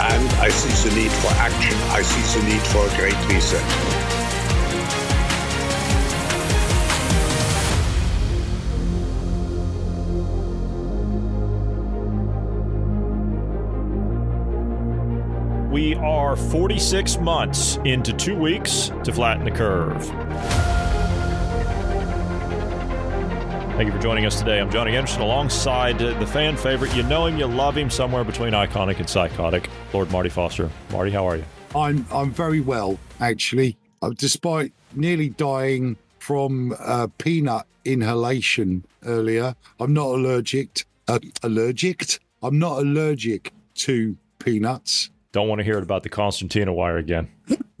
and I see the need for action. I see the need for a great reset. We are 46 months into two weeks to flatten the curve. Thank you for joining us today. I'm Johnny Anderson alongside the fan favorite. You know him, you love him, somewhere between iconic and psychotic, Lord Marty Foster. Marty, how are you? I'm I'm very well actually. Uh, despite nearly dying from uh, peanut inhalation earlier, I'm not allergic. Uh, allergic? I'm not allergic to peanuts. Don't want to hear it about the Constantina wire again.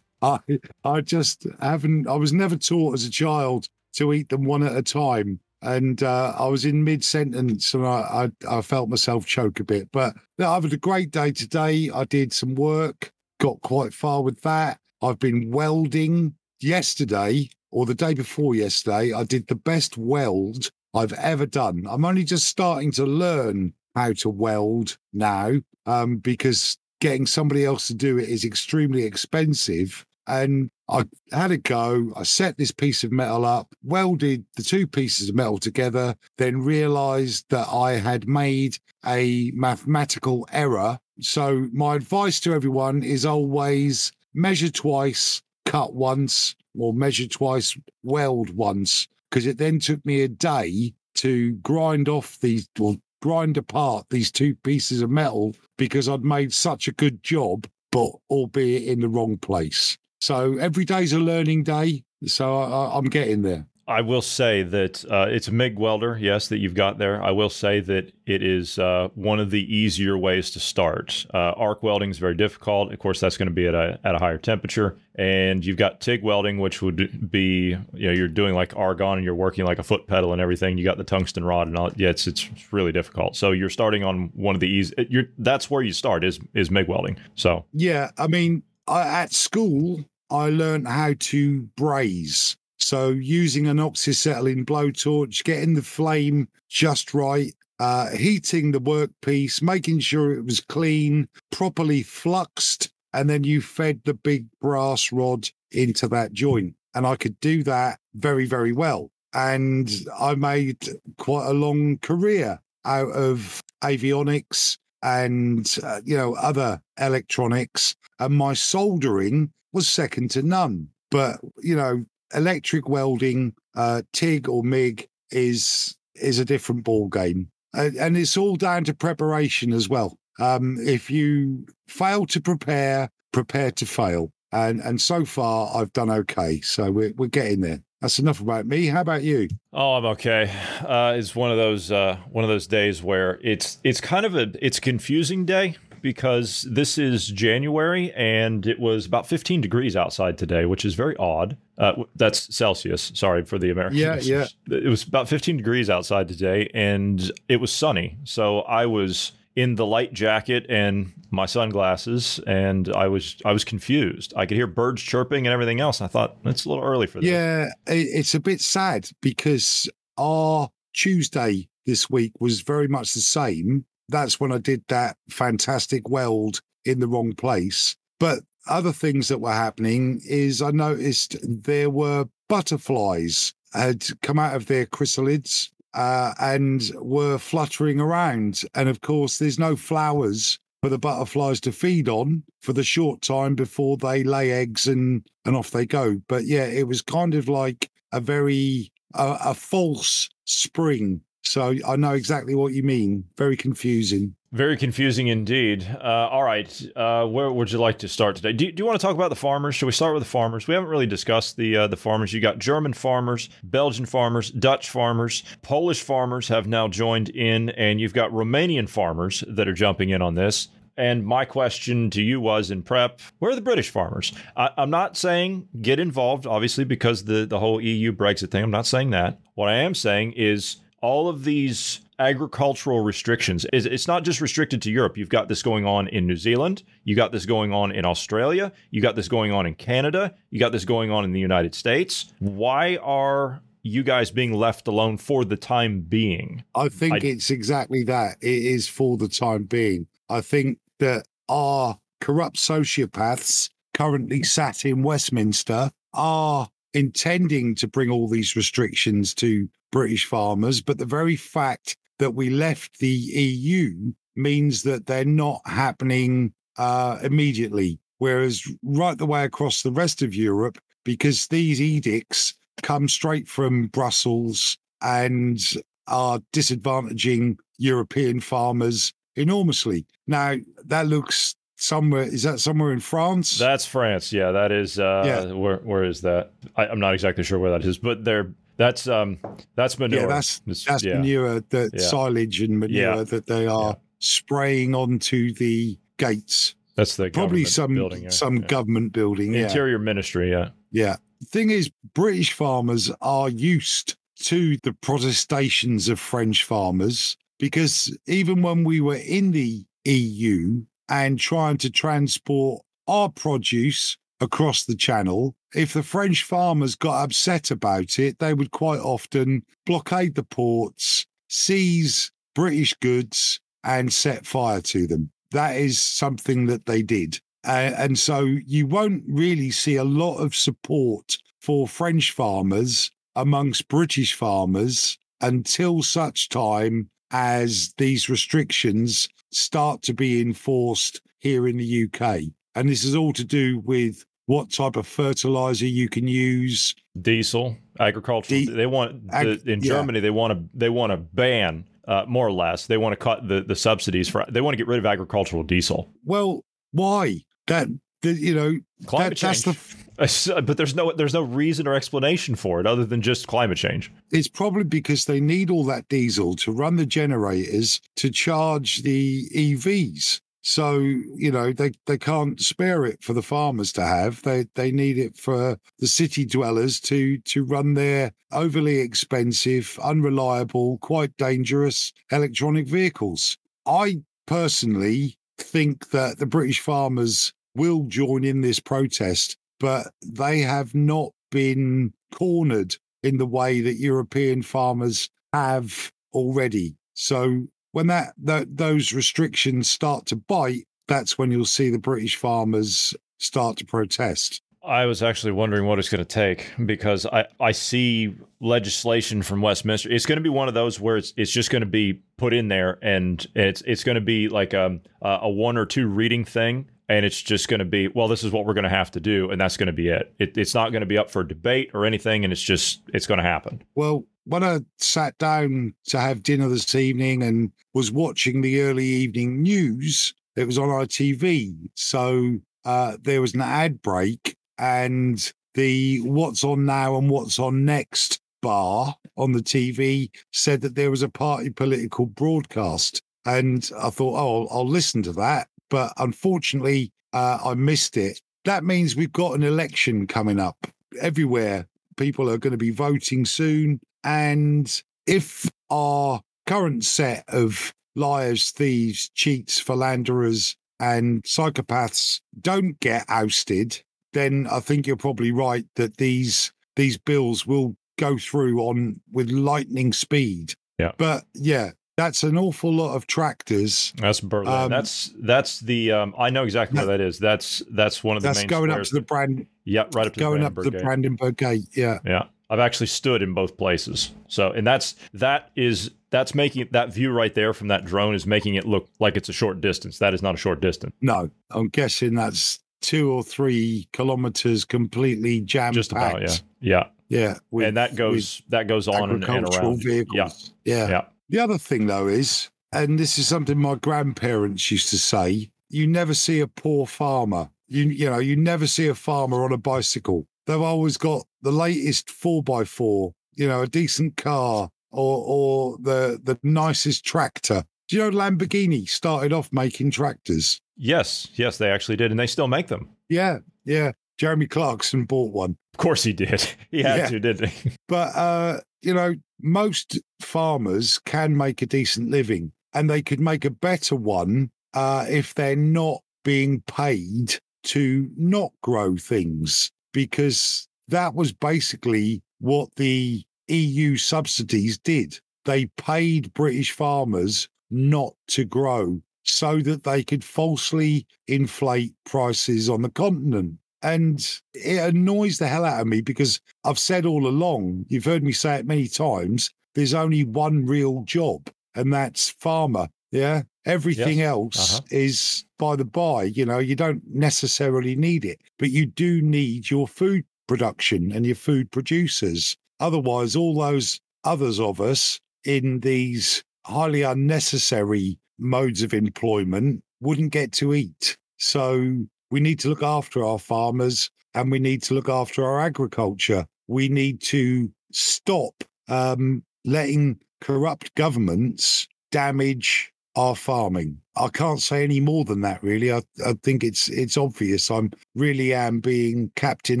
I I just haven't. I was never taught as a child to eat them one at a time. And uh, I was in mid sentence and I, I, I felt myself choke a bit. But yeah, I've had a great day today. I did some work, got quite far with that. I've been welding yesterday or the day before yesterday. I did the best weld I've ever done. I'm only just starting to learn how to weld now um, because getting somebody else to do it is extremely expensive. And I had a go. I set this piece of metal up, welded the two pieces of metal together, then realized that I had made a mathematical error. So, my advice to everyone is always measure twice, cut once, or measure twice, weld once, because it then took me a day to grind off these or grind apart these two pieces of metal because I'd made such a good job, but albeit in the wrong place. So every day's a learning day. So I, am getting there. I will say that uh, it's a MIG welder, yes, that you've got there. I will say that it is uh, one of the easier ways to start. Uh, arc welding is very difficult. Of course, that's going to be at a, at a higher temperature. And you've got TIG welding, which would be, you know, you're doing like argon and you're working like a foot pedal and everything. You got the tungsten rod and all. Yeah, it's, it's really difficult. So you're starting on one of the easy. You're, that's where you start is is MIG welding. So yeah, I mean, I, at school, I learned how to braze. So using an oxyacetylene blowtorch, getting the flame just right, uh, heating the workpiece, making sure it was clean, properly fluxed, and then you fed the big brass rod into that joint. And I could do that very, very well. And I made quite a long career out of avionics and uh, you know other electronics and my soldering was second to none. But you know electric welding uh tig or mig is is a different ball game uh, and it's all down to preparation as well. Um if you fail to prepare prepare to fail. And and so far i've done okay. So we're, we're getting there that's enough about me. How about you? Oh, I'm okay. Uh, it's one of those uh, one of those days where it's it's kind of a it's a confusing day because this is January and it was about 15 degrees outside today, which is very odd. Uh, that's Celsius. Sorry for the Americans. Yeah, yeah. It was about 15 degrees outside today, and it was sunny. So I was in the light jacket and my sunglasses and I was I was confused. I could hear birds chirping and everything else. I thought it's a little early for this. Yeah, it's a bit sad because our Tuesday this week was very much the same. That's when I did that fantastic weld in the wrong place. But other things that were happening is I noticed there were butterflies had come out of their chrysalids uh, and were fluttering around. And of course, there's no flowers for the butterflies to feed on for the short time before they lay eggs and and off they go. But yeah, it was kind of like a very uh, a false spring. So I know exactly what you mean. Very confusing. Very confusing indeed. Uh, all right, uh, where would you like to start today? Do, do you want to talk about the farmers? Should we start with the farmers? We haven't really discussed the uh, the farmers. You got German farmers, Belgian farmers, Dutch farmers, Polish farmers have now joined in, and you've got Romanian farmers that are jumping in on this. And my question to you was in prep, where are the British farmers? I, am not saying get involved, obviously, because the, the whole EU Brexit thing. I'm not saying that. What I am saying is all of these agricultural restrictions it's not just restricted to Europe. You've got this going on in New Zealand, you got this going on in Australia, you got this going on in Canada, you got this going on in the United States. Why are you guys being left alone for the time being? I think I, it's exactly that. It is for the time being. I think that our corrupt sociopaths currently sat in Westminster are intending to bring all these restrictions to British farmers, but the very fact that we left the EU means that they're not happening uh, immediately. Whereas right the way across the rest of Europe, because these edicts come straight from Brussels and are disadvantaging European farmers enormously. Now, that looks somewhere is that somewhere in France? That's France. Yeah, that is uh yeah. where where is that? I, am not exactly sure where that is, but they're that's um that's manure. Yeah, that's that's yeah. manure, the yeah. silage and manure that they are spraying onto the gates. That's the probably some building, some government building. Interior Ministry, yeah. Yeah. Thing is, British farmers are used to the protestations of French farmers because even when we were in the EU and trying to transport our produce across the channel, if the French farmers got upset about it, they would quite often blockade the ports, seize British goods, and set fire to them. That is something that they did. Uh, and so you won't really see a lot of support for French farmers amongst British farmers until such time as these restrictions start to be enforced here in the UK. And this is all to do with what type of fertilizer you can use. Diesel, agricultural. They want the, in yeah. Germany. They want to they want to ban uh, more or less. They want to cut the the subsidies for. They want to get rid of agricultural diesel. Well, why? That the, you know climate that, change. The, but there's no there's no reason or explanation for it other than just climate change. It's probably because they need all that diesel to run the generators to charge the EVs. So, you know, they, they can't spare it for the farmers to have. They they need it for the city dwellers to to run their overly expensive, unreliable, quite dangerous electronic vehicles. I personally think that the British farmers will join in this protest, but they have not been cornered in the way that European farmers have already. So when that, that those restrictions start to bite, that's when you'll see the British farmers start to protest. I was actually wondering what it's going to take because I, I see legislation from Westminster. It's going to be one of those where it's it's just going to be put in there and it's it's going to be like um, a, a one or two reading thing and it's just going to be well this is what we're going to have to do and that's going to be it. it it's not going to be up for debate or anything and it's just it's going to happen well when i sat down to have dinner this evening and was watching the early evening news it was on itv so uh, there was an ad break and the what's on now and what's on next bar on the tv said that there was a party political broadcast and I thought, oh, I'll, I'll listen to that but unfortunately, uh, I missed it. That means we've got an election coming up everywhere. People are going to be voting soon. And if our current set of liars, thieves, cheats, philanderers, and psychopaths don't get ousted, then I think you're probably right that these these bills will go through on with lightning speed. Yeah. But yeah, that's an awful lot of tractors. That's Berlin. Um, that's that's the. Um, I know exactly that, where that is. That's that's one of the. That's main going up to the brand. Yeah, right up to going the up to the Brandenburg Gate. Yeah, yeah. I've actually stood in both places. So, and that's that is that's making that view right there from that drone is making it look like it's a short distance. That is not a short distance. No, I'm guessing that's two or three kilometers completely jam Just about, yeah, yeah. Yeah, with- and that goes that goes on and, and around. vehicles. Yeah. Yeah. The other thing, though, is, and this is something my grandparents used to say: you never see a poor farmer. You you know, you never see a farmer on a bicycle. They've always got the latest four by four. You know, a decent car or or the the nicest tractor. Do you know Lamborghini started off making tractors? Yes, yes, they actually did, and they still make them. Yeah, yeah. Jeremy Clarkson bought one. Of course, he did. He had Yeah. to, didn't he? But uh, you know, most farmers can make a decent living, and they could make a better one uh, if they're not being paid to not grow things, because that was basically what the EU subsidies did. They paid British farmers not to grow so that they could falsely inflate prices on the continent. And it annoys the hell out of me because I've said all along, you've heard me say it many times, there's only one real job, and that's farmer. Yeah. Everything Yes. else Uh-huh. is by the by. You know, you don't necessarily need it, but you do need your food production and your food producers. Otherwise, all those others of us in these highly unnecessary modes of employment wouldn't get to eat. So we need to look after our farmers and we need to look after our agriculture. We need to stop um, letting corrupt governments damage our farming. I can't say any more than that, really. I, I think it's it's obvious. I'm really am being Captain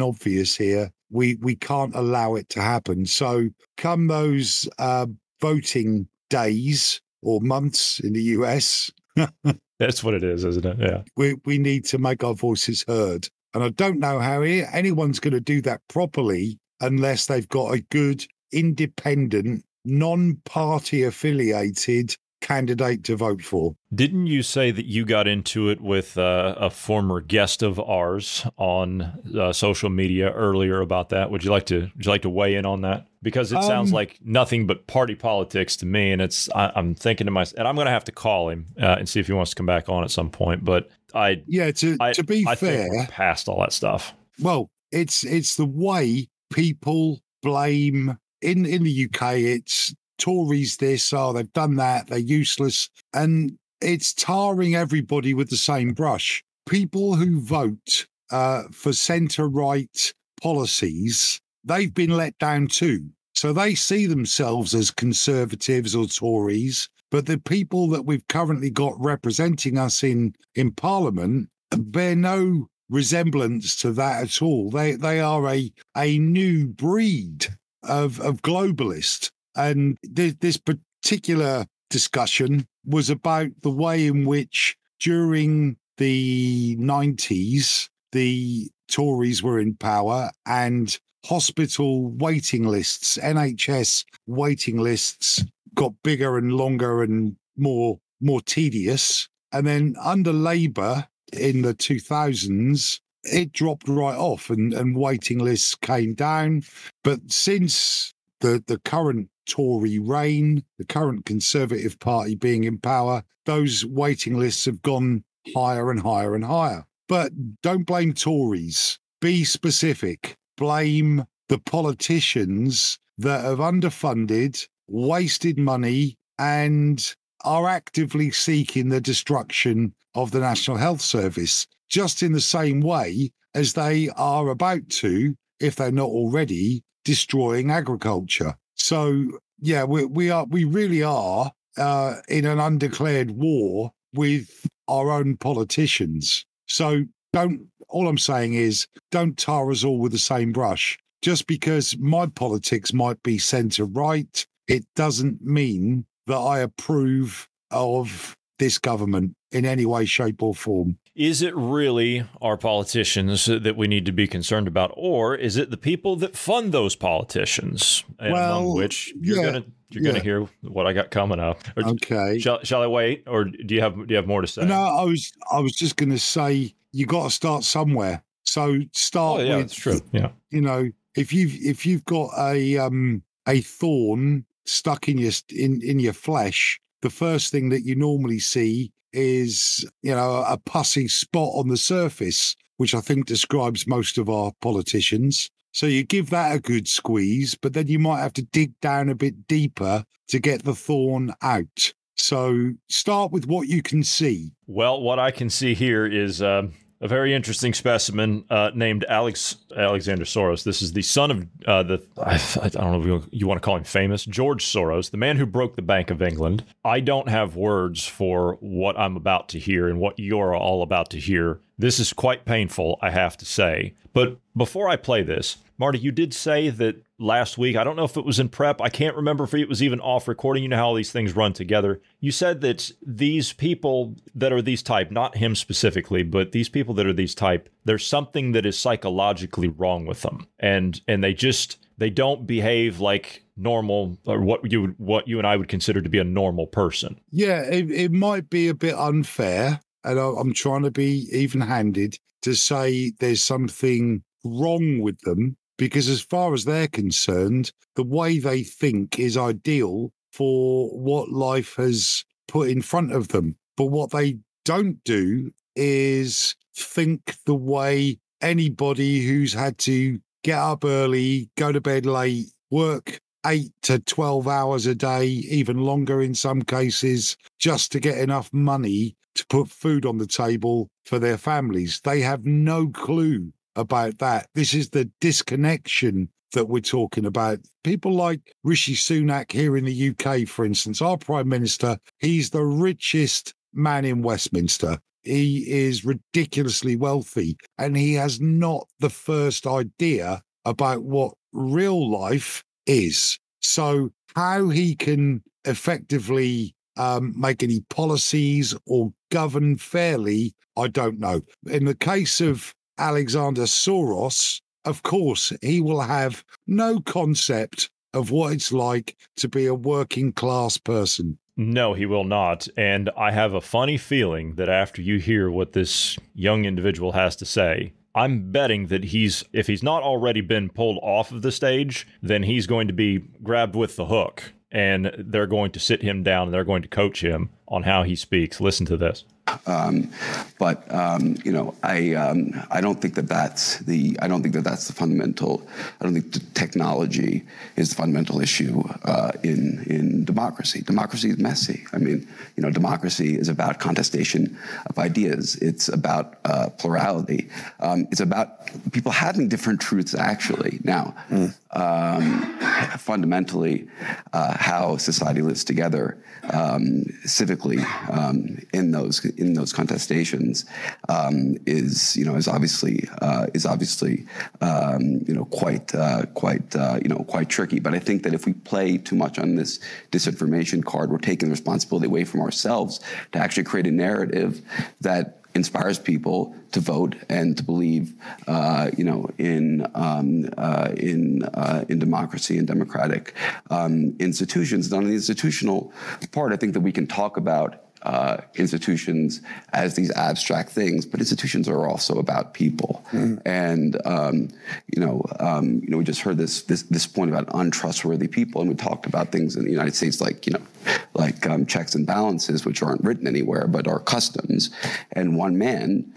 Obvious here. We we can't allow it to happen. So come those uh, voting days or months in the US, That's what it is, isn't it? Yeah. we we need to make our voices heard. And I don't know how anyone's going to do that properly unless they've got a good, independent, non-party affiliated candidate to vote for. Didn't you say that you got into it with uh, a former guest of ours on uh, social media earlier about that? Would you like to Would you like to weigh in on that? Because it sounds Um, like nothing but party politics to me, and it's I, I'm thinking to myself, and I'm going to have to call him uh, and see if he wants to come back on at some point. But I, Yeah, to I to be I fair, past all that stuff. well, it's it's the way people blame in in the UK. It's Tories this, oh they've done that, they're useless, and it's tarring everybody with the same brush. People who vote uh, for centre right policies, they've been let down too. So they see themselves as conservatives or Tories, but the people that we've currently got representing us in in Parliament bear no resemblance to that at all. They they are a a new breed of of globalist, and this, this particular discussion was about the way in which during the nineties the Tories were in power and hospital waiting lists, NHS waiting lists got bigger and longer and more more tedious. And then under Labour in the 2000s, it dropped right off and, and waiting lists came down. But since the, the current Tory reign, the current Conservative Party being in power, those waiting lists have gone higher and higher and higher. But don't blame Tories. Be specific. Blame the politicians that have underfunded, wasted money, and are actively seeking the destruction of the National Health Service, just in the same way as they are about to, if they're not already, destroying agriculture. So, yeah, we, we are, we really are uh, in an undeclared war with our own politicians. So, don't, all I'm saying is don't tar us all with the same brush. Just because my politics might be centre right, it doesn't mean that I approve of this government in any way, shape, or form. Is it really our politicians that we need to be concerned about, or is it the people that fund those politicians? And among Well, which you're yeah, gonna you're gonna hear what I got coming up. Or Okay. shall, shall I wait, or do you have do you have more to say? No, I was I was just to say you got to start somewhere. So start oh yeah, with true. Yeah, you know if you've if you've got a um a thorn stuck in your in in your flesh, the first thing that you normally see is you know a pussy spot on the surface, which I think describes most of our politicians. So you give that a good squeeze, but then you might have to dig down a bit deeper to get the thorn out. So start with what you can see. Well, what I can see here is uh, a very interesting specimen uh, named Alex Alexander Soros. This is the son of uh, the I, I, don't know if you, you want to call him famous George Soros, the man who broke the Bank of England. I don't have words for what I'm about to hear and what you're all about to hear. This is quite painful, I have to say. But before I play this, Marty, you did say that last week. I don't know if it was in prep. I can't remember if it was even off recording. You know how all these things run together. You said that these people that are these type, not him specifically, but these people that are these type, there's something that is psychologically wrong with them. And and they just they don't behave like normal or what you what you and I would consider to be a normal person. Yeah, it, it might be a bit unfair, and I'm trying to be even handed to say there's something wrong with them because as far as they're concerned, the way they think is ideal for what life has put in front of them. But what they don't do is think the way anybody who's had to get up early, go to bed late, work eight to 12 hours a day, even longer in some cases, just to get enough money to put food on the table for their families. They have no clue about that. This is the disconnection that we're talking about. People like Rishi Sunak here in the UK, for instance, our Prime Minister, he's the richest man in Westminster. He is ridiculously wealthy and he has not the first idea about what real life is. So, how he can effectively um, make any policies or govern fairly, I don't know. In the case of Alexander Soros, of course, he will have no concept of what it's like to be a working class person. No, he will not. And I have a funny feeling that after you hear what this young individual has to say, I'm betting that he's, if he's not already been pulled off of the stage, then he's going to be grabbed with the hook and they're going to sit him down and they're going to coach him on how he speaks. Listen to this. Um, but um, you know, I um, I don't think that that's the I don't think that that's the fundamental. I don't think the technology is the fundamental issue uh, in in democracy. Democracy is messy. I mean, you know, democracy is about contestation of ideas. It's about uh, plurality. Um, it's about people having different truths. Actually, now, mm. fundamentally, uh, how society lives together um, civically in those in those contestations um, is you know is obviously uh, is obviously um, you know quite uh, quite uh, you know quite tricky. But I think that if we play too much on this disinformation card, we're taking the responsibility away from ourselves to actually create a narrative that inspires people to vote and to believe, uh, you know, in um, uh, in uh, in democracy and democratic um, institutions. And on the institutional part, I think that we can talk about uh, institutions as these abstract things, but institutions are also about people. Mm. And um, you know, um, you know, we just heard this, this this point about untrustworthy people, and we talked about things in the United States like you know, like um, checks and balances, which aren't written anywhere but are customs. And one man,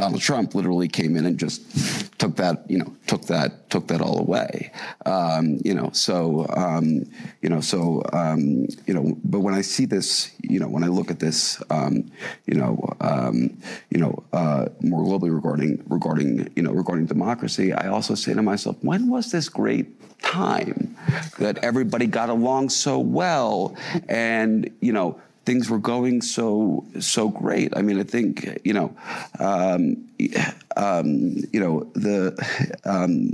Donald Trump, literally came in and just took that, you know, took that took that all away. Um, you know, so um, you know, so um, you know, but when I see this, you know, when I look at this um, you know, um, you know, uh, more globally regarding regarding you know regarding democracy, I also say to myself, when was this great time that everybody got along so well, and you know things were going so so great. I mean, I think you know, um, um, you know the um,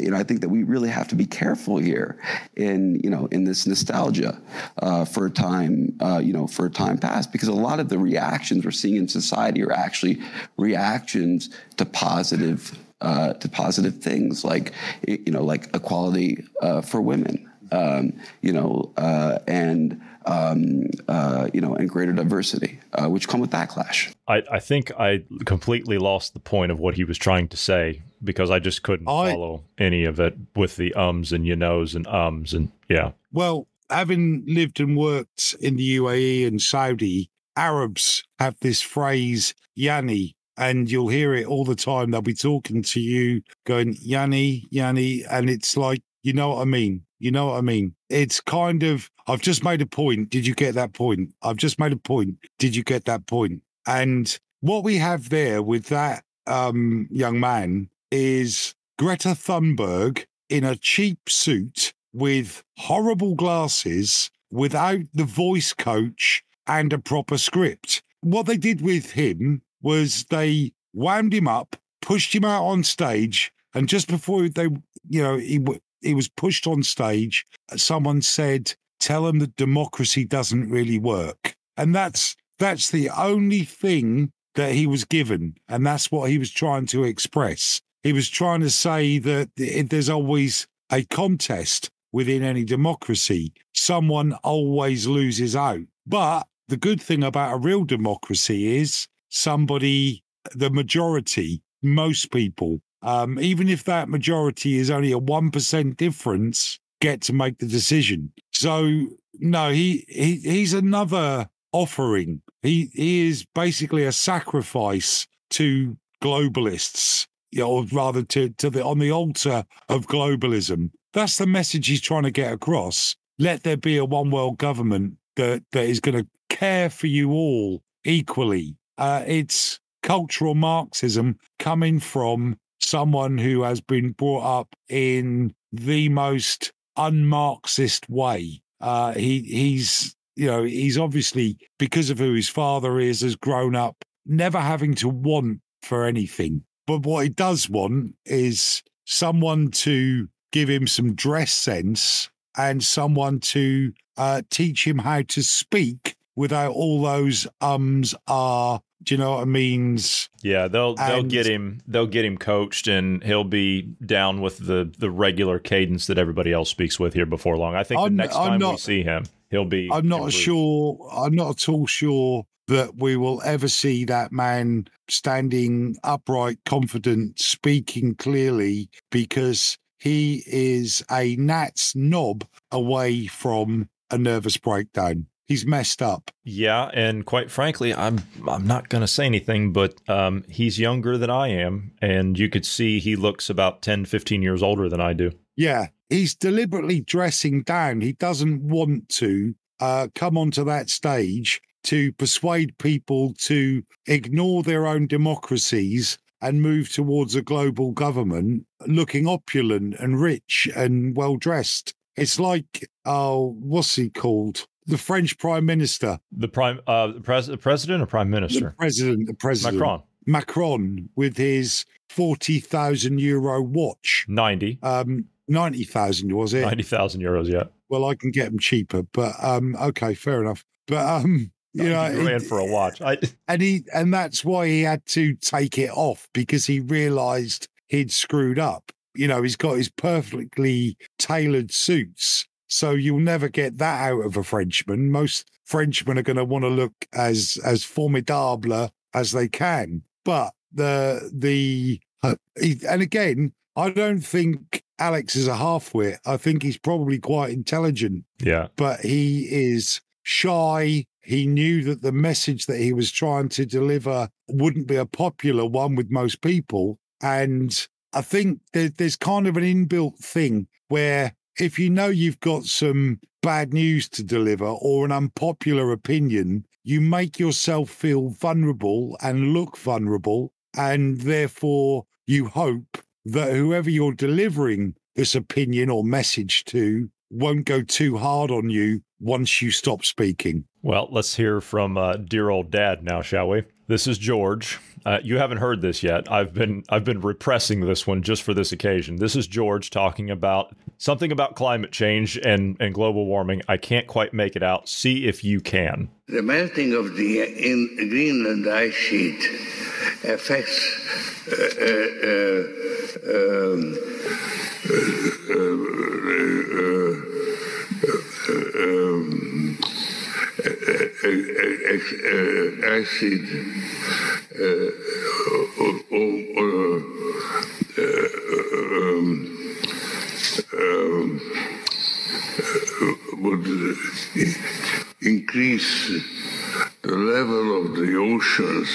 you know I think that we really have to be careful here in you know in this nostalgia uh, for a time uh, you know for a time past because a lot of the reactions we're seeing in society are actually reactions to positive uh, to positive things like you know like equality uh, for women. Um, you know, uh, and um, uh, you know, and greater diversity, uh, which come with backlash. I, I, think I completely lost the point of what he was trying to say because I just couldn't I, follow any of it with the ums and you knows and ums and yeah. Well, having lived and worked in the UAE and Saudi, Arabs have this phrase, Yani, and you'll hear it all the time. They'll be talking to you, going, Yani, Yani. And it's like, you know what I mean? You know what I mean? It's kind of, I've just made a point. Did you get that point? I've just made a point. Did you get that point? And what we have there with that um, young man is Greta Thunberg in a cheap suit with horrible glasses, without the voice coach and a proper script. What they did with him was they wound him up, pushed him out on stage, and just before they, you know, he he was pushed on stage, someone said, "Tell him that democracy doesn't really work," and that's that's the only thing that he was given, and that's what he was trying to express. He was trying to say that there's always a contest within any democracy. Someone always loses out. But the good thing about a real democracy is somebody, the majority, most people, um, even if that majority is only a 1% difference, get to make the decision. So, no, he, he he's another offering. He, he is basically a sacrifice to globalists, or rather to, to the on the altar of globalism. That's the message he's trying to get across. Let there be a one world government that, that is going to care for you all equally. Uh, it's cultural Marxism coming from someone who has been brought up in the most unmarxist way. Uh, he he's you know he's obviously because of who his father is has grown up never having to want for anything. But what he does want is someone to give him some dress sense and someone to uh, teach him how to speak without all those ums are do you know what I means? Yeah, they'll they'll get him they'll get him coached and he'll be down with the the regular cadence that everybody else speaks with here before long. I think I'm, the next time not, we see him, he'll be I'm not improved. sure I'm not at all sure that we will ever see that man standing upright, confident, speaking clearly because he is a gnat's knob away from a nervous breakdown. He's messed up. Yeah, and quite frankly, I'm I'm not going to say anything, but um, he's younger than I am, and you could see he looks about 10, 15 years older than I do. Yeah, he's deliberately dressing down. He doesn't want to uh, come onto that stage to persuade people to ignore their own democracies and move towards a global government looking opulent and rich and well dressed. It's like, oh, what's he called? The French Prime Minister. The prime, uh, the, pres- the president or prime minister? The president, the president. Macron. Macron with his 40,000 euro watch. 90. Um, 90,000 was it? 90,000 euros, yeah. Well, I can get them cheaper, but um, okay, fair enough. But um, you know, ran for a watch. I... And he and that's why he had to take it off because he realised he'd screwed up. You know, he's got his perfectly tailored suits, so you'll never get that out of a Frenchman. Most Frenchmen are going to want to look as as formidable as they can, but the the uh, he, and again, I don't think Alex is a halfwit. I think he's probably quite intelligent. Yeah, but he is shy he knew that the message that he was trying to deliver wouldn't be a popular one with most people. And I think there, there's kind of an inbuilt thing where if you know you've got some bad news to deliver or an unpopular opinion, you make yourself feel vulnerable and look vulnerable. And therefore, you hope that whoever you're delivering this opinion or message to won't go too hard on you once you stop speaking. Well, let's hear from uh, dear old dad now, shall we? This is George. Uh, you haven't heard this yet. I've been I've been repressing this one just for this occasion. This is George talking about something about climate change and, and global warming. I can't quite make it out. See if you can. The melting of the in Greenland ice sheet affects uh, uh, uh um, uh, uh, um, um, uh, would uh, increase the level of the oceans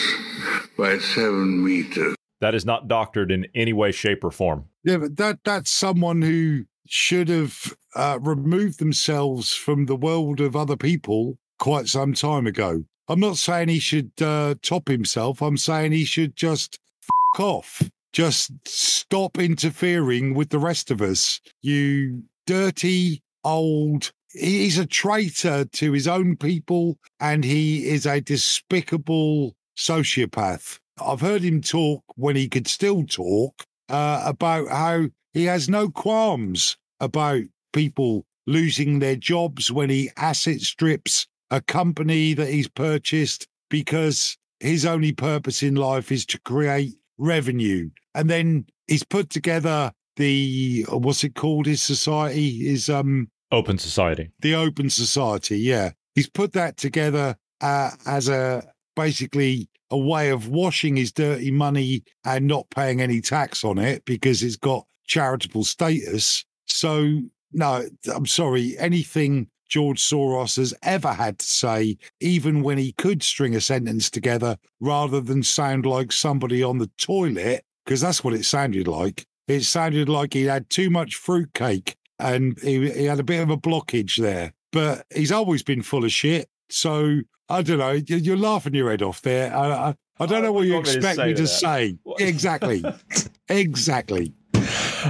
by seven meters. That is not doctored in any way, shape, or form. Yeah, but that that's someone who should have uh, removed themselves from the world of other people quite some time ago. I'm not saying he should uh, top himself. I'm saying he should just f- off. Just stop interfering with the rest of us. You dirty old. He's a traitor to his own people, and he is a despicable sociopath. I've heard him talk when he could still talk uh, about how he has no qualms about people losing their jobs when he asset strips a company that he's purchased because his only purpose in life is to create revenue. And then he's put together the what's it called? His society is um Open Society. the Open Society. Yeah, he's put that together uh, as a basically a way of washing his dirty money and not paying any tax on it because it's got charitable status. So no, I'm sorry, anything George Soros has ever had to say, even when he could string a sentence together rather than sound like somebody on the toilet, because that's what it sounded like. It sounded like he had too much fruitcake and he, he had a bit of a blockage there. But he's always been full of shit. So I don't know. you- You're laughing your head off there. I, I, I don't know what you expect me to that? say. Exactly. exactly.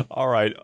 All right,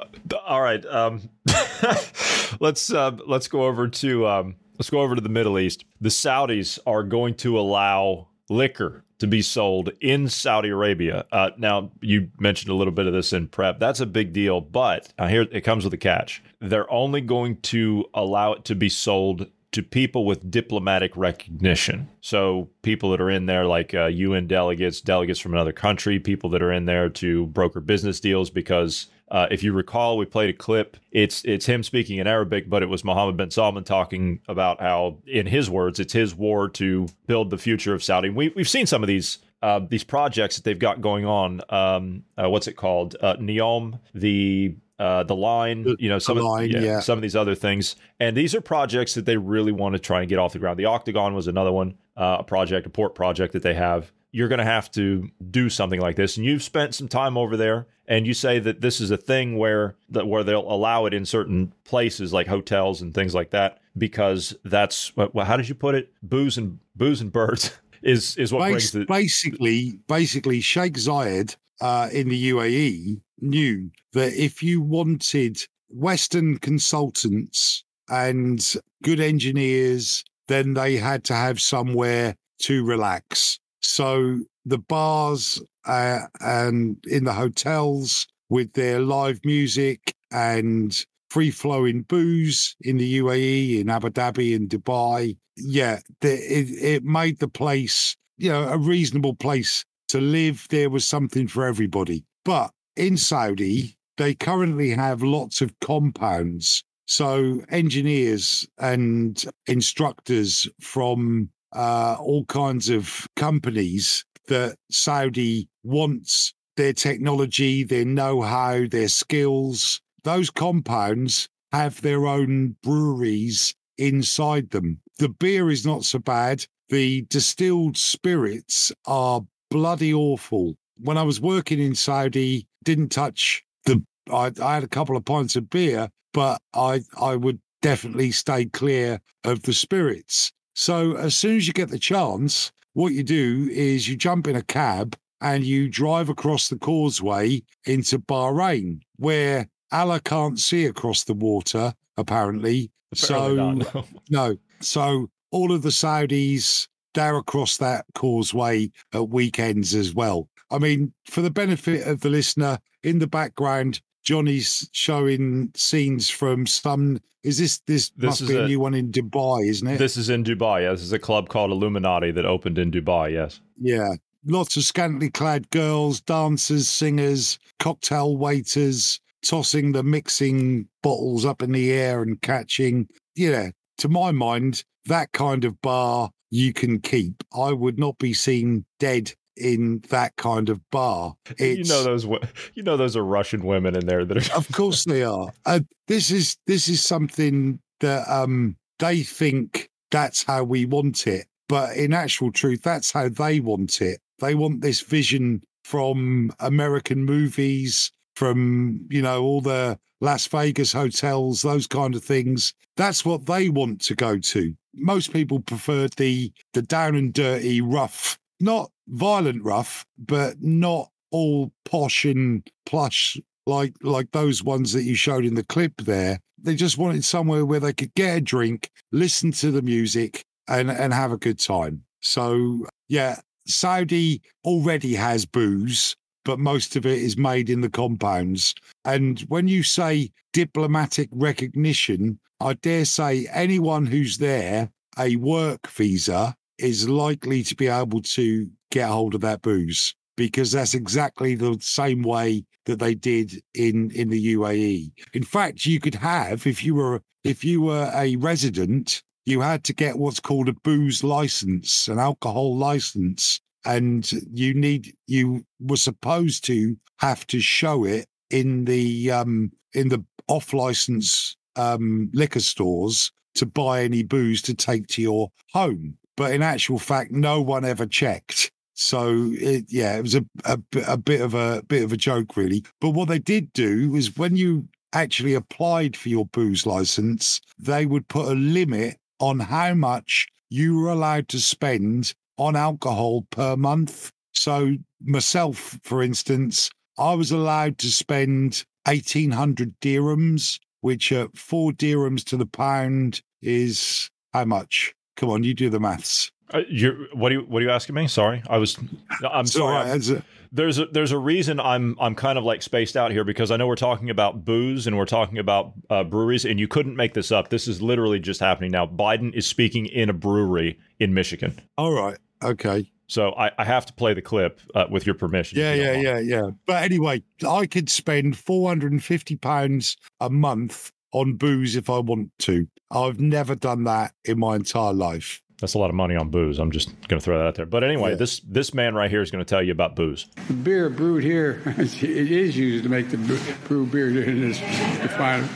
all right. Um, let's uh, let's go over to um, let's go over to the Middle East. The Saudis are going to allow liquor to be sold in Saudi Arabia. Uh, now, you mentioned a little bit of this in prep. That's a big deal, but uh, here it comes with a catch. They're only going to allow it to be sold to people with diplomatic recognition. So people that are in there, like uh, UN delegates, delegates from another country, people that are in there to broker business deals. Because uh, if you recall, we played a clip. It's it's him speaking in Arabic, but it was Mohammed bin Salman talking about how, in his words, it's his war to build the future of Saudi. We we've seen some of these. Uh, these projects that they've got going on, um, uh, what's it called? Uh, Neom, the uh, the line, you know, some The of, line, yeah. some of these other things. And these are projects that they really want to try and get off the ground. The Oxagon was another one, uh, a project, a port project that they have. You're going to have to do something like this, and you've spent some time over there. And you say that this is a thing where that where they'll allow it in certain places like hotels and things like that because that's what, how did you put it? Booze and booze and birds is is what brings the basically, basically, Sheikh Zayed uh, in the UAE knew that if you wanted Western consultants and good engineers, then they had to have somewhere to relax. So the bars uh, and in the hotels with their live music and free flowing booze in the UAE, in Abu Dhabi, in Dubai. Yeah, the, it, it made the place, you know, a reasonable place to live. There was something for everybody. But in Saudi, they currently have lots of compounds. So engineers and instructors from uh, all kinds of companies that Saudi wants their technology, their know how, their skills. Those compounds have their own breweries inside them. The beer is not so bad. The distilled spirits are bloody awful. When I was working in Saudi, didn't touch the. I, I had a couple of pints of beer, but I I would definitely stay clear of the spirits. So as soon as you get the chance, what you do is you jump in a cab and you drive across the causeway into Bahrain, where Allah can't see across the water, apparently. Apparently so not, no. no. So all of the Saudis, they're across that causeway at weekends as well. I mean, for the benefit of the listener, in the background, Johnny's showing scenes from some. Is this this, This must is be a, a- new one in Dubai, isn't it? This is in Dubai. Yeah, this is a club called Illuminati that opened in Dubai. Yes. Yeah. Lots of scantily clad girls, dancers, singers, cocktail waiters, tossing the mixing bottles up in the air and catching. Yeah. To my mind, that kind of bar you can keep. I would not be seen dead in that kind of bar. you know those. You know those are Russian women in there that are. of course they are. Uh, this is this is something that um they think that's how we want it. but in actual truth, that's how they want it. They want this vision from American movies, from, you know, all the Las Vegas hotels, those kind of things. That's what they want to go to. Most people prefer the the down and dirty, rough, not violent rough, but not all posh and plush like like those ones that you showed in the clip there. They just wanted somewhere where they could get a drink, listen to the music, and and have a good time. So yeah, Saudi already has booze, but most of it is made in the compounds. And when you say diplomatic recognition, I dare say anyone who's there, a work visa, is likely to be able to get hold of that booze because that's exactly the same way that they did in in the UAE. In fact, you could have if you were if you were a resident, you had to get what's called a booze license, an alcohol license, and you need you were supposed to have to show it in the um in the off license um liquor stores to buy any booze to take to your home but in actual fact no one ever checked so it, yeah, it was a, a a bit of a bit of a joke, really. But what they did do was when you actually applied for your booze license, they would put a limit on how much you were allowed to spend on alcohol per month. So myself, for instance, I was allowed to spend eighteen hundred dirhams, which at four dirhams to the pound is how much? Come on, you do the maths. Uh, you're, what are you what are you asking me? Sorry, I was. I'm sorry. Right, there's a there's a reason I'm I'm kind of like spaced out here because I know we're talking about booze and we're talking about uh, breweries and you couldn't make this up. This is literally just happening now. Biden is speaking in a brewery in Michigan. All right. Okay. So I, I have to play the clip uh, with your permission. Yeah, you yeah, yeah, yeah. But anyway, I could spend four hundred and fifty pounds a month on booze if I want to. I've never done that in my entire life. That's a lot of money on booze. I'm just going to throw that out there. But anyway, yeah. this this man right here is going to tell you about booze. The beer brewed here, it is used to make the brew beer in this refinery.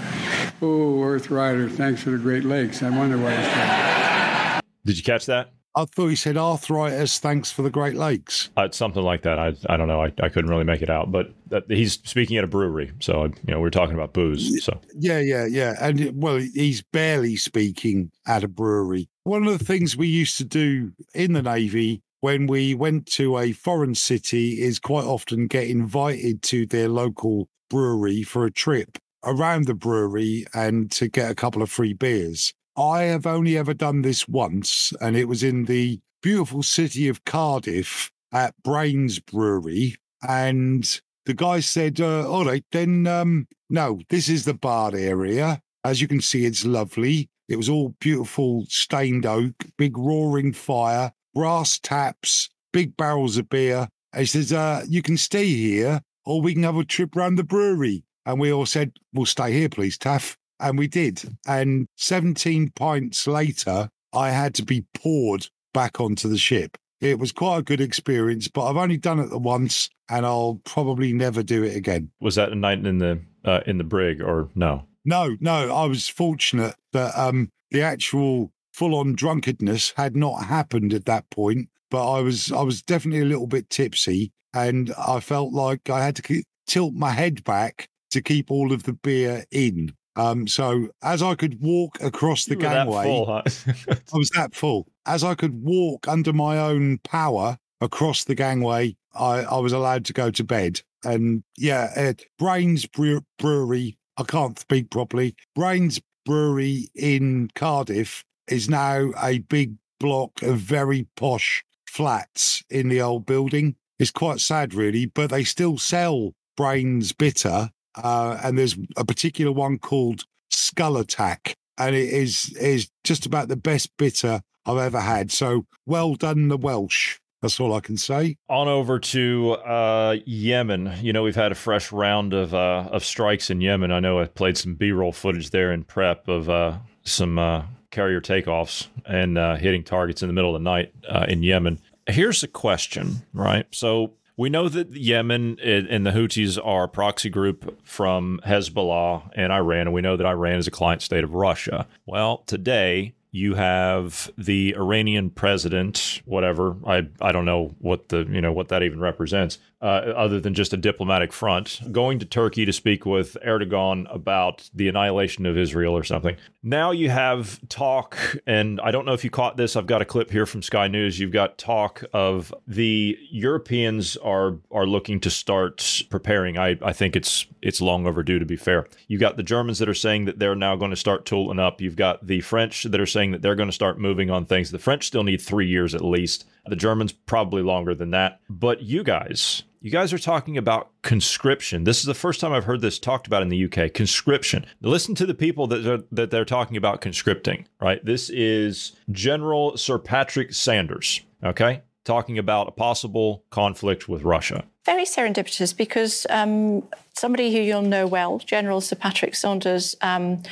Oh, Earth Rider, thanks for the Great Lakes. I wonder why it's Did you catch that? I thought he said arthritis. Thanks for the Great Lakes. Uh, something like that. I I don't know. I, I couldn't really make it out, but that, he's speaking at a brewery, so you know we are talking about booze. So yeah, yeah, yeah, and well, he's barely speaking at a brewery. One of the things we used to do in the navy when we went to a foreign city is quite often get invited to their local brewery for a trip around the brewery and to get a couple of free beers. I have only ever done this once, and it was in the beautiful city of Cardiff at Brains Brewery. And the guy said, uh, All right, then, um, no, this is the bar area. As you can see, it's lovely. It was all beautiful stained oak, big roaring fire, brass taps, big barrels of beer. And he says, uh, You can stay here, or we can have a trip around the brewery. And we all said, We'll stay here, please, Taff. And we did. And 17 pints later, I had to be poured back onto the ship. It was quite a good experience, but I've only done it once and I'll probably never do it again. Was that a night in the uh, in the brig or no? No, no. I was fortunate that um, the actual full on drunkenness had not happened at that point, but I was I was definitely a little bit tipsy and I felt like I had to tilt my head back to keep all of the beer in. Um, so as I could walk across the gangway, full, huh? I was that full. As I could walk under my own power across the gangway, I, I was allowed to go to bed. And yeah, uh, Brains Brewery, I can't speak properly. Brains Brewery in Cardiff is now a big block of very posh flats in the old building. It's quite sad, really, but they still sell Brains Bitter uh, and there's a particular one called Skull Attack, and it is is just about the best bitter I've ever had. So well done, the Welsh. That's all I can say. On over to uh, Yemen. You know, we've had a fresh round of uh, of strikes in Yemen. I know I played some B roll footage there in prep of uh, some uh, carrier takeoffs and uh, hitting targets in the middle of the night uh, in Yemen. Here's a question, right? So we know that Yemen and the Houthis are a proxy group from Hezbollah and Iran, and we know that Iran is a client state of Russia. Well, today, You have the Iranian president, whatever. I I don't know what the you know what that even represents, uh, other than just a diplomatic front. Going to Turkey to speak with Erdogan about the annihilation of Israel or something. Now you have talk, and I don't know if you caught this. I've got a clip here from Sky News. You've got talk of the Europeans are are looking to start preparing. I I think it's it's long overdue to be fair. You've got the Germans that are saying that they're now going to start tooling up. You've got the French that are saying that they're going to start moving on things. The French still need three years at least. The Germans probably longer than that. But you guys, you guys are talking about conscription. This is the first time I've heard this talked about in the UK. Conscription. Listen to the people that are, that they're talking about conscripting. Right. This is General Sir Patrick Sanders. Okay, talking about a possible conflict with Russia. Very serendipitous because um, somebody who you'll know well, General Sir Patrick Saunders. Um,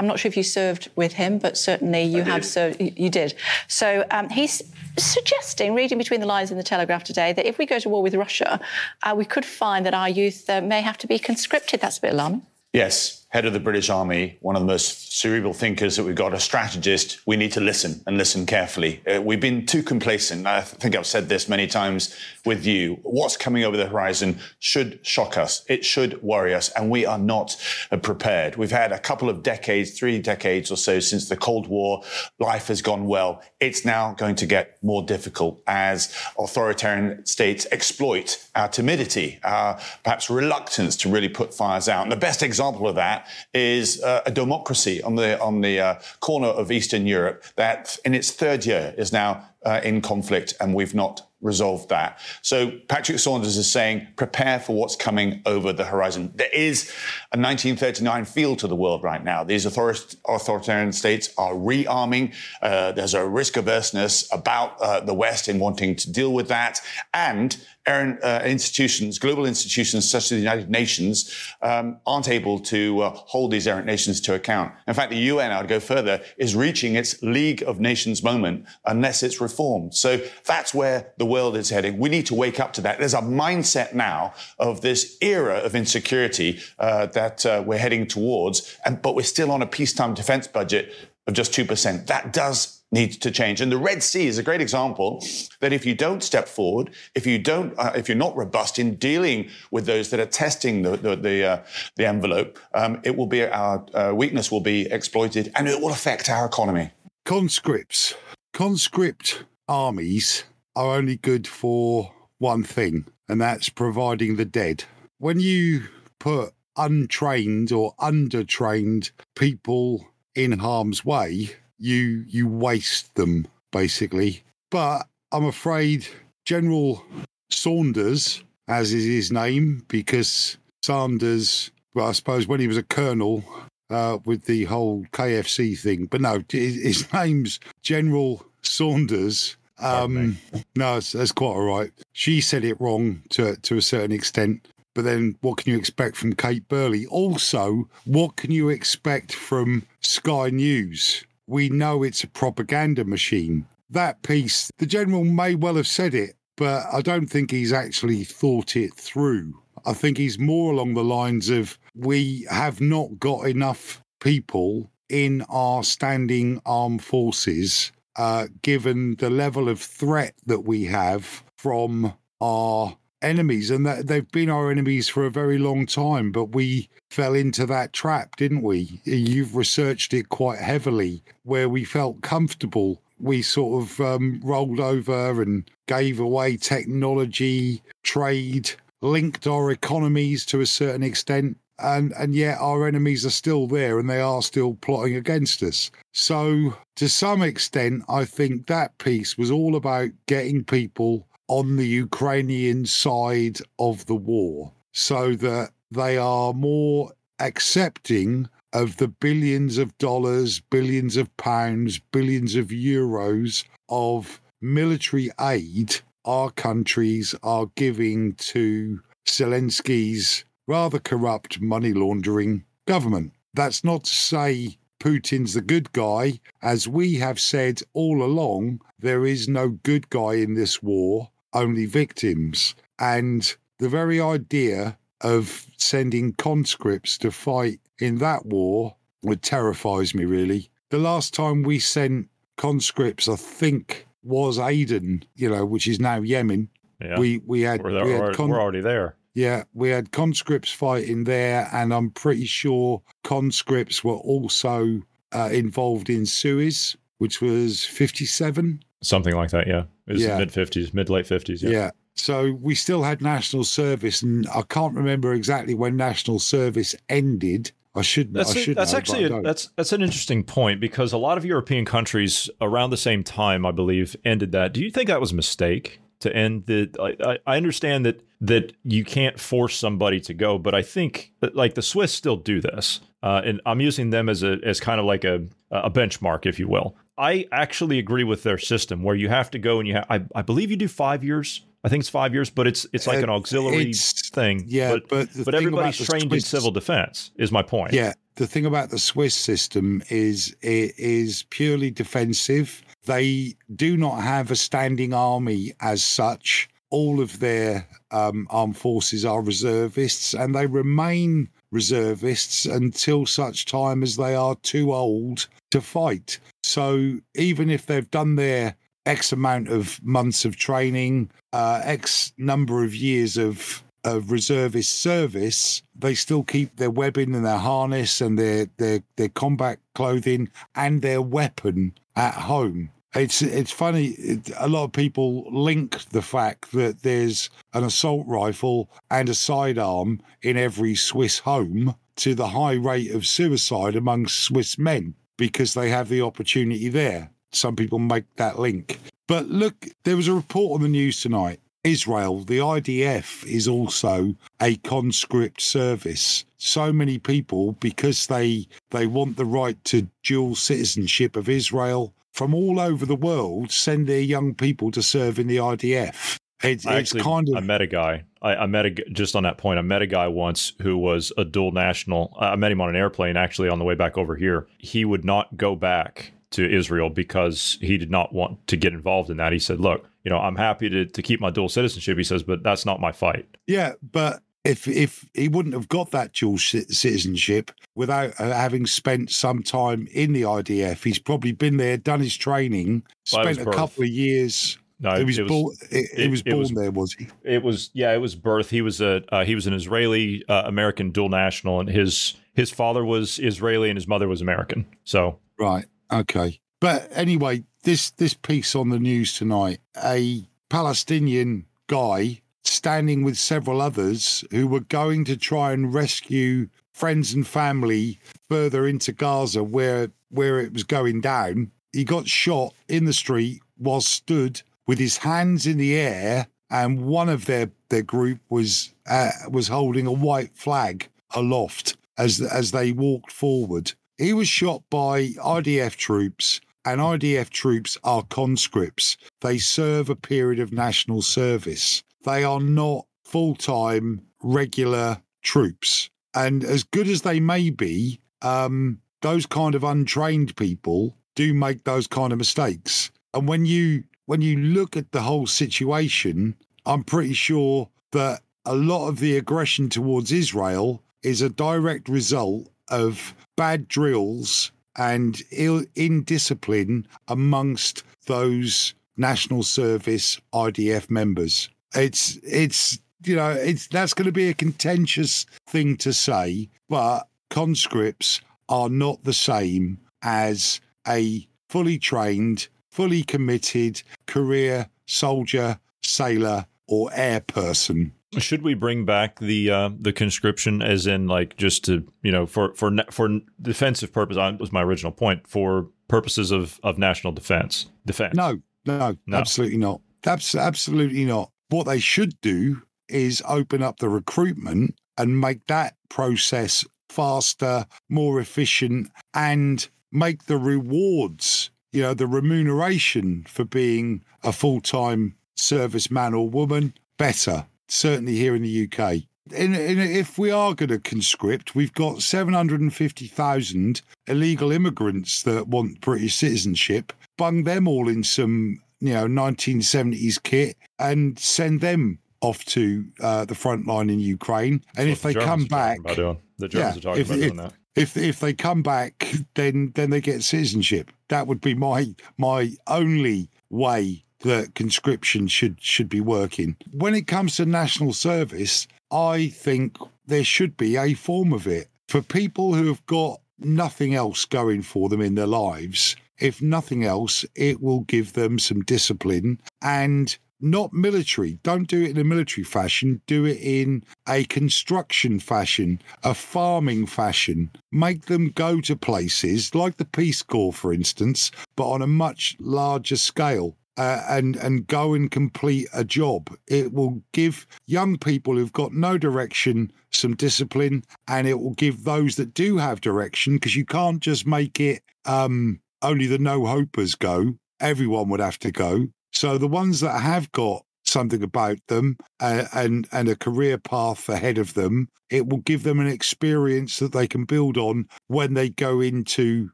I'm not sure if you served with him, but certainly you have served. You did. So um, he's suggesting, reading between the lines in the Telegraph today, that if we go to war with Russia, uh, we could find that our youth uh, may have to be conscripted. That's a bit alarming. Yes, head of the British Army, one of the most cerebral thinkers that we've got, a strategist. We need to listen and listen carefully. Uh, we've been too complacent. I think I've said this many times with you. What's coming over the horizon should shock us. It should worry us, and we are not uh, prepared. We've had a couple of decades, three decades or so since the Cold War. Life has gone well. It's now going to get more difficult as authoritarian states exploit our timidity, our perhaps reluctance to really put fires out. And the best example of that is uh, a democracy on the on the uh, corner of Eastern Europe that, in its third year, is now uh, in conflict, and we've not resolved that. So Patrick Saunders is saying, prepare for what's coming over the horizon. There is a 1939 feel to the world right now. These authoritarian states are rearming. Uh, there's a risk averseness about uh, the West in wanting to deal with that, and uh, institutions, global institutions such as the United Nations, um, aren't able to uh, hold these errant nations to account. In fact, the UN, I'd go further, is reaching its League of Nations moment unless it's reformed. So that's where the world is heading. We need to wake up to that. There's a mindset now of this era of insecurity uh, that uh, we're heading towards, and, but we're still on a peacetime defense budget of just 2%. That does needs to change. And the Red Sea is a great example that if you don't step forward, if you don't, uh, if you're not robust in dealing with those that are testing the the the, uh, the envelope, um, it will be our uh, weakness will be exploited, and it will affect our economy. Conscripts, conscript armies are only good for one thing, and that's providing the dead. When you put untrained or undertrained people in harm's way, you you waste them basically. But I'm afraid General Saunders, as is his name, because Saunders, well, I suppose when he was a colonel uh, with the whole KFC thing, but no, his name's General Saunders. Um, no, that's, that's quite all right. She said it wrong to to a certain extent. But then, what can you expect from Kay Burley? Also, what can you expect from Sky News? we know it's a propaganda machine. That piece, the general may well have said it, but I don't think he's actually thought it through. I think he's more along the lines of we have not got enough people in our standing armed forces, uh, given the level of threat that we have from our enemies, and that they've been our enemies for a very long time. But we fell into that trap, didn't we? You've researched it quite heavily, where we felt comfortable. We sort of um, rolled over and gave away technology, trade, linked our economies to a certain extent. And, and yet our enemies are still there and they are still plotting against us. So, to some extent, I think that piece was all about getting people on the Ukrainian side of the war so that they are more accepting of the billions of dollars, billions of pounds, billions of euros of military aid our countries are giving to Zelensky's rather corrupt money laundering government. That's not to say Putin's the good guy. As we have said all along, there is no good guy in this war only victims. And the very idea of sending conscripts to fight in that war it terrifies me really. The last time we sent conscripts, I think, was Aden, you know, which is now Yemen. Yeah. We we had, we're, there, we had con- we're already there. Yeah, we had conscripts fighting there, and I'm pretty sure conscripts were also uh, involved in Suez, which was 57. Something like that, yeah. It was Yeah. mid 50s, mid late 50s. Yeah. Yeah. So we still had national service, and I can't remember exactly when national service ended. I should. That's, I should. that's know, actually a, that's that's an interesting point because a lot of European countries around the same time, I believe, ended that. Do you think that was a mistake to end the? I- I understand that that you can't force somebody to go, but I think like the Swiss still do this, uh, and I'm using them as a as kind of like a a benchmark, if you will. I actually agree with their system where you have to go and you have. I, I believe you do five years. I think it's five years, but it's it's like an auxiliary thing. yeah, but but thing everybody's trained in civil defense. Is my point. Yeah, the thing about the Swiss system is it is purely defensive. They do not have a standing army as such. All of their um, armed forces are reservists, and they remain reservists until such time as they are too old to fight. So even if they've done their X amount of months of training, uh, X number of years of of reservist service, they still keep their webbing and their harness and their their their combat clothing and their weapon at home. It's it's funny. It, a lot of people link the fact that there's an assault rifle and a sidearm in every Swiss home to the high rate of suicide among Swiss men because they have the opportunity there. Some people make that link. But look, there was a report on the news tonight. Israel, the IDF is also a conscript service. So many people, because they they want the right to dual citizenship of Israel from all over the world, send their young people to serve in the IDF. It's, I it's kind of I met a guy. I, I met a just on that point. I met a guy once who was a dual national. I met him on an airplane actually on the way back over here. He would not go back to Israel because he did not want to get involved in that. He said, "Look, you know, I'm happy to to keep my dual citizenship." He says, "But that's not my fight." Yeah, but if if he wouldn't have got that dual citizenship without uh, having spent some time in the IDF, he's probably been there, done his training, Well, spent a birth. couple of years. No, he was, it was- born. He, it- was born was- there, was he? It was yeah, it was birth. He was a uh, he was an Israeli uh, American dual national, and his his father was Israeli and his mother was American. So Right. Okay. But anyway, this this piece on the news tonight, a Palestinian guy standing with several others who were going to try and rescue friends and family further into Gaza where where it was going down. He got shot in the street while stood with his hands in the air and one of their their group was uh, was holding a white flag aloft as as they walked forward. He was shot by IDF troops, and IDF troops are conscripts. They serve a period of national service. They are not full time regular troops. And as good as they may be, um, those kind of untrained people do make those kind of mistakes. And when you when you look at the whole situation, I'm pretty sure that a lot of the aggression towards Israel is a direct result of bad drills and ill indiscipline amongst those national service IDF members. It's it's you know it's that's going to be a contentious thing to say, but conscripts are not the same as a fully trained, fully committed career soldier, sailor, or air person. Should we bring back the uh, the conscription, as in like just to you know for for for defensive purpose? That was my original point for purposes of of national defense. Defense. No, no, No. absolutely not. Abs- absolutely not. What they should do is open up the recruitment and make that process faster, more efficient, and make the rewards, you know, the remuneration for being a full time serviceman or woman better, certainly here in the UK. In, in, if we are going to conscript, we've got 750,000 illegal immigrants that want British citizenship. Bung them all in some, you know, 1970s kit and send them off to uh, the front line in Ukraine. And if they The come Germans are back. The Germans Yeah, are talking if- about if- doing that. if if they come back, then then they get citizenship. That would be my my only way that conscription should should be working. When it comes to national service, I think there should be a form of it for people who have got nothing else going for them in their lives. If nothing else, it will give them some discipline and not military. Don't do it in a military fashion. Do it in a construction fashion, a farming fashion. Make them go to places like the Peace Corps, for instance, but on a much larger scale. Uh, and and go and complete a job. It will give young people who've got no direction some discipline, and it will give those that do have direction because you can't just make it um, only the no hopers go. Everyone would have to go. So the ones that have got something about them uh, and and a career path ahead of them, it will give them an experience that they can build on when they go into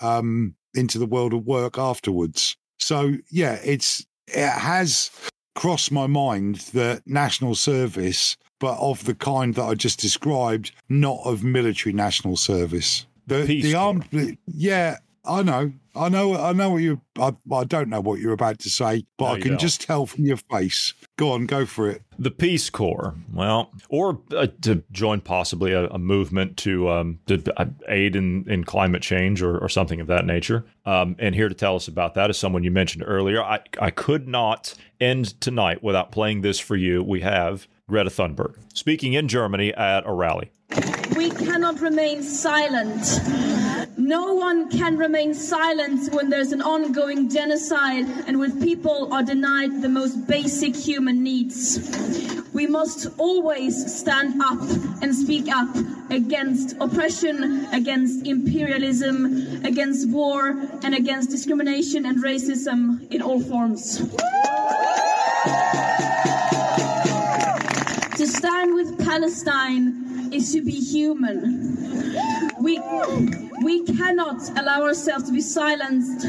um, into the world of work afterwards. So yeah, it's it has crossed my mind that national service, but of the kind that I just described, not of military national service. The Peace the armed, yeah, I know, I know, I know what you. I, I don't know what you're about to say, but No, I can just tell from your face. Go on, go for it. The Peace Corps, well, or uh, to join possibly a, a movement to um, to uh, aid in, in climate change or, or something of that nature. Um, and here to tell us about that is someone you mentioned earlier. I, I could not end tonight without playing this for you. We have Greta Thunberg speaking in Germany at a rally. We cannot remain silent. No one can remain silent when there's an ongoing genocide and when people are denied the most basic human needs. We must always stand up and speak up against oppression, against imperialism, against war, and against discrimination and racism in all forms. Stand with Palestine is to be human. We, we cannot allow ourselves to be silenced.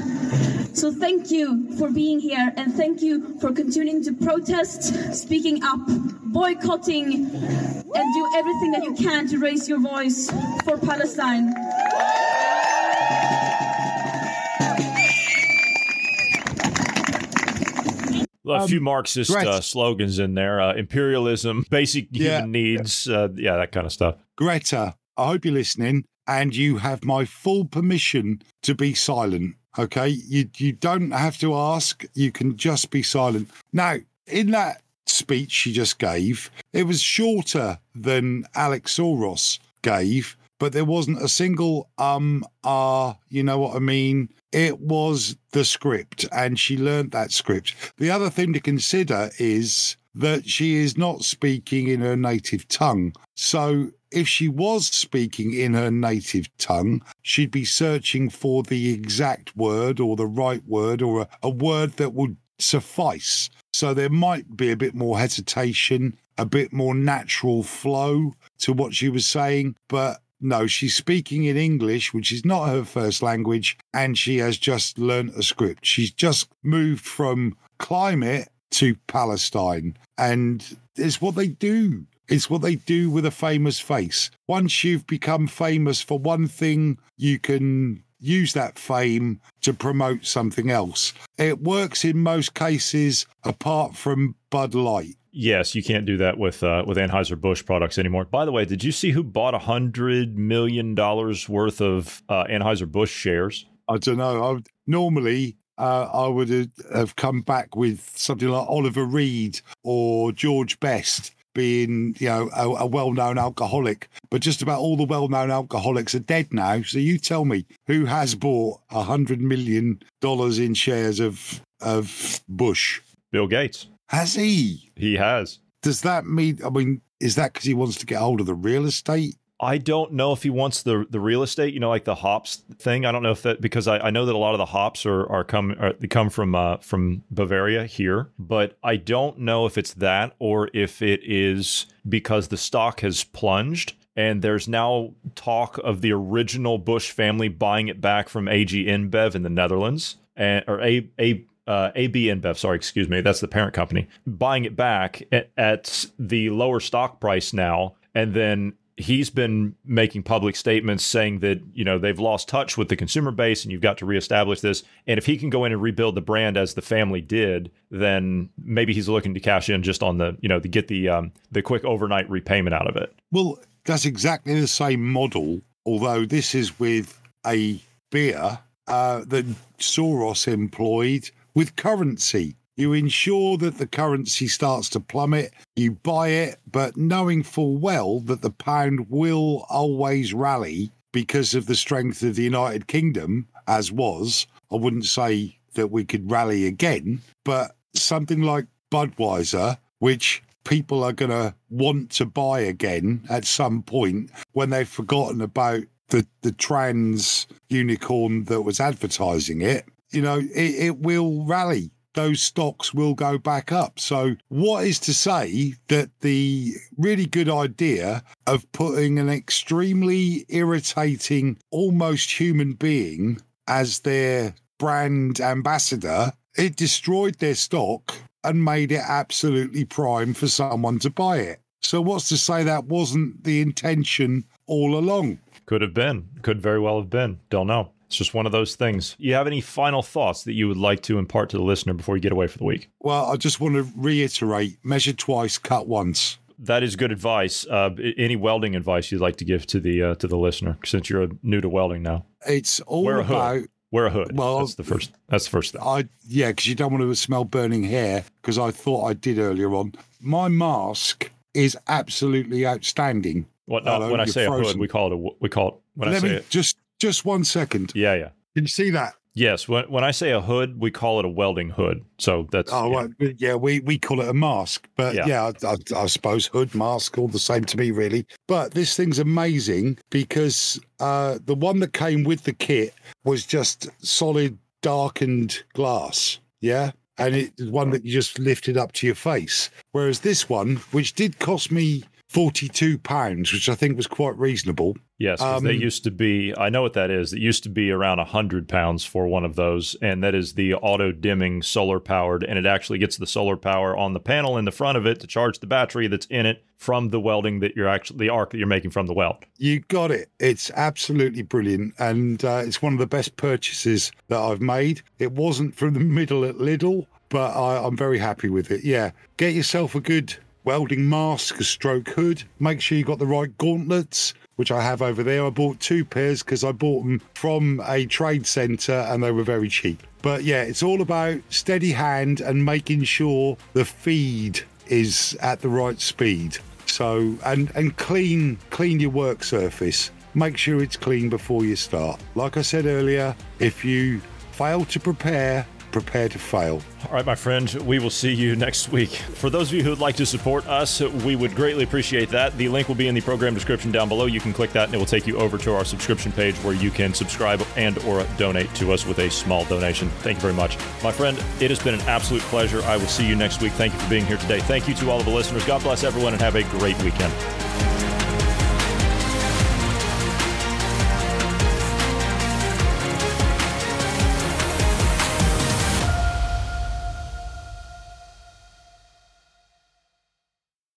So thank you for being here and thank you for continuing to protest, speaking up, boycotting, and do everything that you can to raise your voice for Palestine. A few Um, Marxist Greta- uh, slogans in there: uh, imperialism, basic Yeah. human needs, uh, yeah, that kind of stuff. Greta, I hope you're listening, and you have my full permission to be silent. Okay, you you don't have to ask; you can just be silent. Now, in that speech she just gave, it was shorter than Alex Soros gave, but there wasn't a single um ah, you know what I mean. It was the script, and she learnt that script. The other thing to consider is that she is not speaking in her native tongue. So if she was speaking in her native tongue, she'd be searching for the exact word or the right word or a, a word that would suffice. So there might be a bit more hesitation, a bit more natural flow to what she was saying. But no, she's speaking in English, which is not her first language, and she has just learnt a script. She's just moved from climate to Palestine. And it's what they do. It's what they do with a famous face. Once you've become famous for one thing, you can use that fame to promote something else. It works in most cases, apart from Bud Light. Yes, you can't do that with uh, with Anheuser Busch products anymore. By the way, did you see who bought a hundred million dollars worth of uh, Anheuser Busch shares? I don't know. I would, normally, uh, I would have- come back with something like Oliver Reed or George Best being, you know, a, a well-known alcoholic. But just about all the well-known alcoholics are dead now. So you tell me, who has bought a hundred million dollars in shares of of Busch? Bill Gates. Has he? He has. Does that mean? I mean, is that because he wants to get hold of the real estate? I don't know if he wants the the real estate, you know, like the hops thing. I don't know if that because I, I know that a lot of the hops are are come are, they come from uh, from Bavaria here, but I don't know if it's that or if it is because the stock has plunged and there's now talk of the original Busch family buying it back from AG InBev in the Netherlands and or a a uh, AB InBev, sorry, excuse me, that's the parent company, buying it back at, at the lower stock price now, and then he's been making public statements saying that you know they've lost touch with the consumer base and you've got to reestablish this. And if he can go in and rebuild the brand as the family did then maybe he's looking to cash in just on the you know to get the um, the quick overnight repayment out of it. Well, that's exactly the same model, although this is with a beer uh, that Soros employed with currency. You ensure that the currency starts to plummet, you buy it, but knowing full well that the pound will always rally because of the strength of the United Kingdom, as was. I wouldn't say that we could rally again, but something like Budweiser, which people are going to want to buy again at some point when they've forgotten about the, the trans unicorn that was advertising it, you know, it, it will rally. Those stocks will go back up. So, what is to say that the really good idea of putting an extremely irritating, almost human being as their brand ambassador, it destroyed their stock and made it absolutely prime for someone to buy it. So, what's to say that wasn't the intention all along? Could have been. Could very well have been. Don't know. It's just one of those things. You have any final thoughts that you would like to impart to the listener before you get away for the week? Well, I just want to reiterate measure twice, cut once. That is good advice. Uh, any welding advice you'd like to give to the uh, to the listener, since you're new to welding now? It's all Wear a hood. about. Wear a hood. Well, that's the first. That's the first thing. I yeah, because you don't want to smell burning hair. Because I thought I did earlier on. My mask is absolutely outstanding. What, uh, when I say a hood, we call it a. We call it when I Let say me it. just just one second. Yeah, yeah. Can you see that? Yes. When when I say a hood, we call it a welding hood. So that's Oh, yeah. right. yeah, we, we call it a mask, but Yeah. yeah, I, I, I suppose hood, mask, all the same to me, really. But this thing's amazing because uh, the one that came with the kit was just solid, darkened glass. Yeah. And it's one that you just lifted up to your face. Whereas this one, which did cost me £42, which I think was quite reasonable. Yes, 'cause they Um, used to be. I know what that is. It used to be around a hundred pounds for one of those, and that is the auto dimming solar powered, and it actually gets the solar power on the panel in the front of it to charge the battery that's in it from the welding that you're actually the arc that you're making from the weld. You got it. It's absolutely brilliant. And uh, it's one of the best purchases that I've made. It wasn't from the middle at Lidl, but I, I'm very happy with it. Yeah. Get yourself a good welding mask, a stroke hood. Make sure you got the right gauntlets, which I have over there. I bought two pairs because I bought them from a trade centre and they were very cheap. But yeah, it's all about steady hand and making sure the feed is at the right speed. So and and clean clean your work surface. Make sure it's clean before you start. Like I said earlier, if you fail to prepare, prepare to fail. All right, my friend, we will see you next week. For those of you who would like to support us, we would greatly appreciate that. The link will be in the program description down below. You can click that and it will take you over to our subscription page where you can subscribe and or donate to us with a small donation. Thank you very much. My friend, it has been an absolute pleasure. I will see you next week. Thank you for being here today. Thank you to all of the listeners. God bless everyone and have a great weekend.